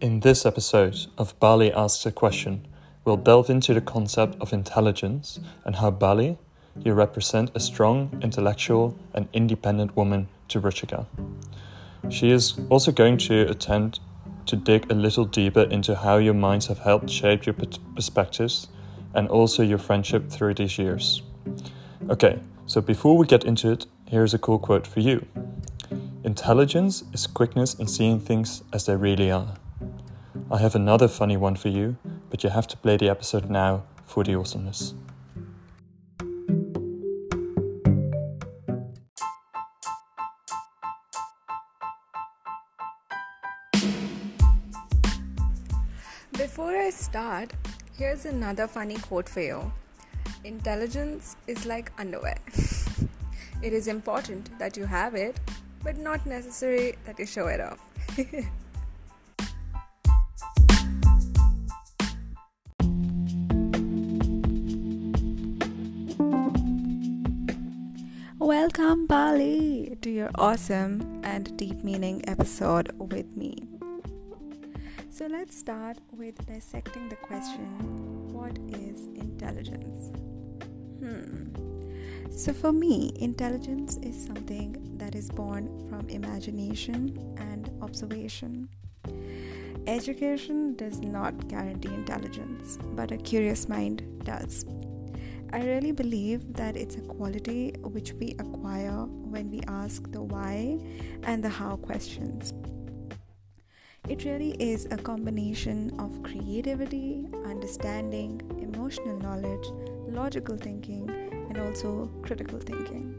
In this episode of Bali Asks a Question, we'll delve into the concept of intelligence and how Bali, you represent a strong, intellectual, and independent woman to Ruchika. She is also going to attempt to dig a little deeper into how your minds have helped shape your perspectives and also your friendship through these years. Okay, so before we get into it, here's a cool quote for you Intelligence is quickness in seeing things as they really are. I have another funny one for you, but you have to play the episode now for the awesomeness. Before I start, here's another funny quote for you Intelligence is like underwear. it is important that you have it, but not necessary that you show it off. Welcome, Bali, to your awesome and deep meaning episode with me. So, let's start with dissecting the question what is intelligence? Hmm. So, for me, intelligence is something that is born from imagination and observation. Education does not guarantee intelligence, but a curious mind does. I really believe that it's a quality which we acquire when we ask the why and the how questions. It really is a combination of creativity, understanding, emotional knowledge, logical thinking, and also critical thinking.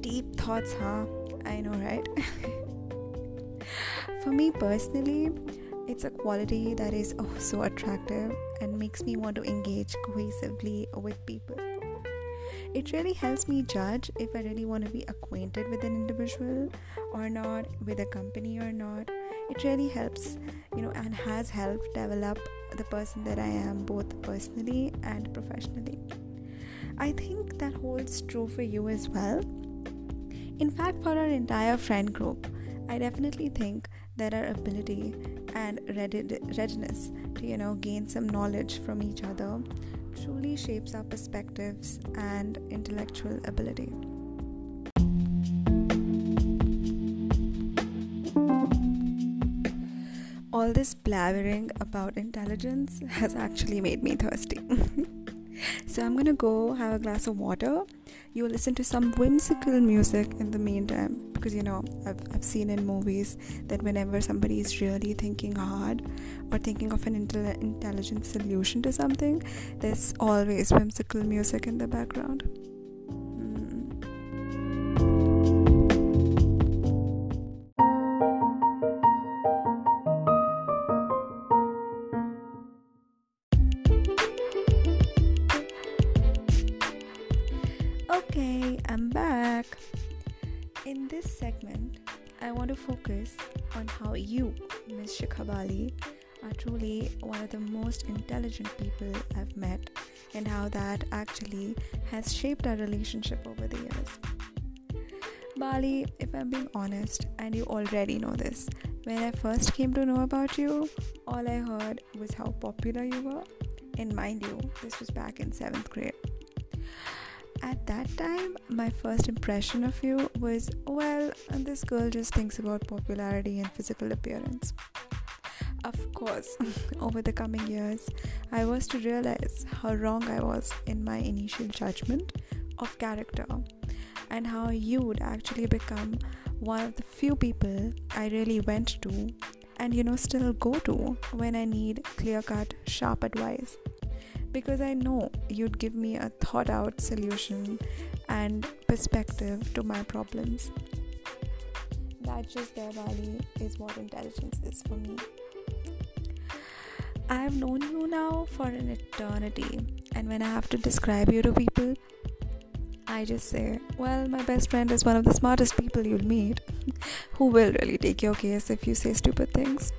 Deep thoughts, huh? I know, right? For me personally, it's a quality that is oh, so attractive and makes me want to engage cohesively with people. It really helps me judge if I really want to be acquainted with an individual or not, with a company or not. It really helps, you know, and has helped develop the person that I am both personally and professionally. I think that holds true for you as well. In fact, for our entire friend group, I definitely think that our ability and readiness to, you know, gain some knowledge from each other truly shapes our perspectives and intellectual ability. All this blabbering about intelligence has actually made me thirsty. so I'm gonna go have a glass of water. You listen to some whimsical music in the meantime because you know I've, I've seen in movies that whenever somebody is really thinking hard or thinking of an intel- intelligent solution to something, there's always whimsical music in the background. This segment, I want to focus on how you, Ms. Shikha Bali, are truly one of the most intelligent people I've met, and how that actually has shaped our relationship over the years. Bali, if I'm being honest, and you already know this, when I first came to know about you, all I heard was how popular you were. And mind you, this was back in seventh grade. At that time, my first impression of you was well, this girl just thinks about popularity and physical appearance. Of course, over the coming years, I was to realize how wrong I was in my initial judgment of character and how you would actually become one of the few people I really went to and you know still go to when I need clear cut, sharp advice because I know you'd give me a thought out solution and perspective to my problems. That just there, Bali, is what intelligence is for me. I have known you now for an eternity, and when I have to describe you to people, I just say, Well, my best friend is one of the smartest people you'll meet who will really take your case if you say stupid things.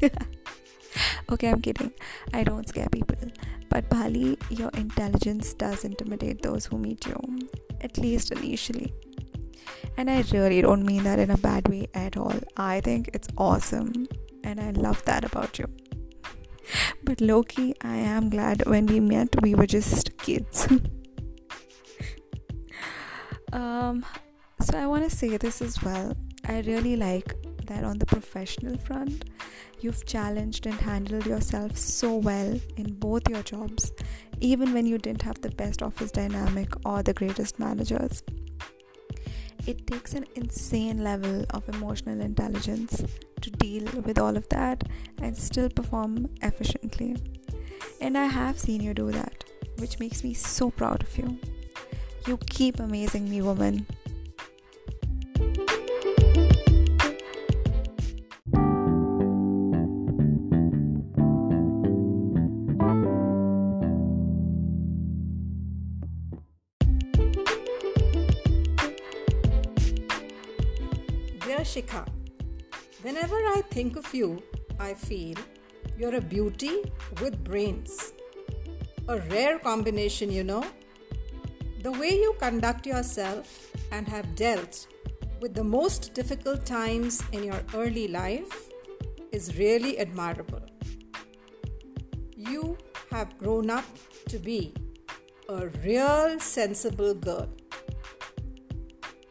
okay, I'm kidding. I don't scare people. But Bali, your intelligence does intimidate those who meet you, at least initially. And I really don't mean that in a bad way at all. I think it's awesome and I love that about you. But Loki, I am glad when we met, we were just kids. um, so I want to say this as well. I really like that on the professional front, you've challenged and handled yourself so well in both your jobs, even when you didn't have the best office dynamic or the greatest managers. It takes an insane level of emotional intelligence to deal with all of that and still perform efficiently. And I have seen you do that, which makes me so proud of you. You keep amazing me, woman. Shikha, whenever I think of you, I feel you're a beauty with brains. A rare combination, you know. The way you conduct yourself and have dealt with the most difficult times in your early life is really admirable. You have grown up to be a real sensible girl.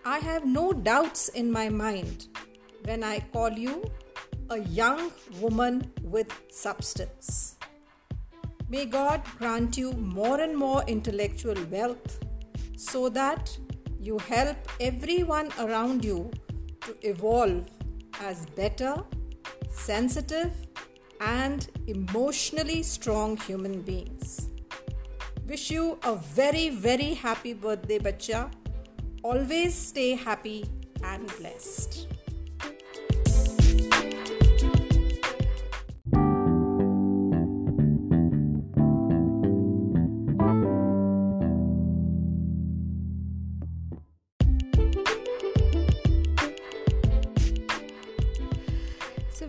I have no doubts in my mind when I call you a young woman with substance. May God grant you more and more intellectual wealth so that you help everyone around you to evolve as better, sensitive, and emotionally strong human beings. Wish you a very, very happy birthday, Bacha Always stay happy and blessed.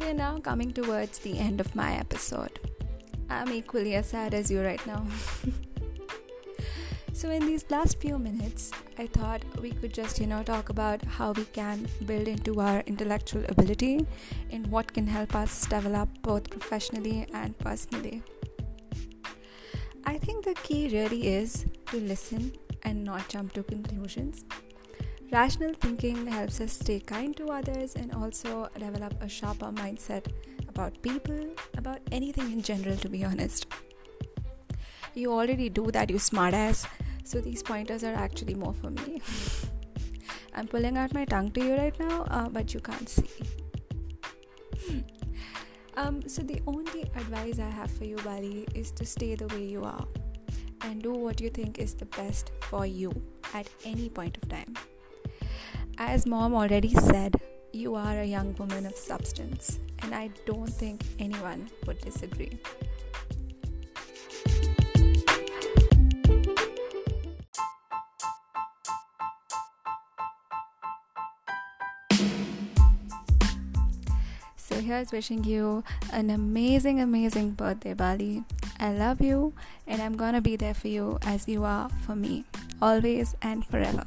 We are now coming towards the end of my episode. I'm equally as sad as you right now. So, in these last few minutes, I thought we could just, you know, talk about how we can build into our intellectual ability and what can help us develop both professionally and personally. I think the key really is to listen and not jump to conclusions. Rational thinking helps us stay kind to others and also develop a sharper mindset about people, about anything in general, to be honest. You already do that, you smartass. So these pointers are actually more for me. I'm pulling out my tongue to you right now, uh, but you can't see. um, so the only advice I have for you, Bali, is to stay the way you are and do what you think is the best for you at any point of time. As mom already said, you are a young woman of substance, and I don't think anyone would disagree. So, here's wishing you an amazing, amazing birthday, Bali. I love you, and I'm gonna be there for you as you are for me, always and forever.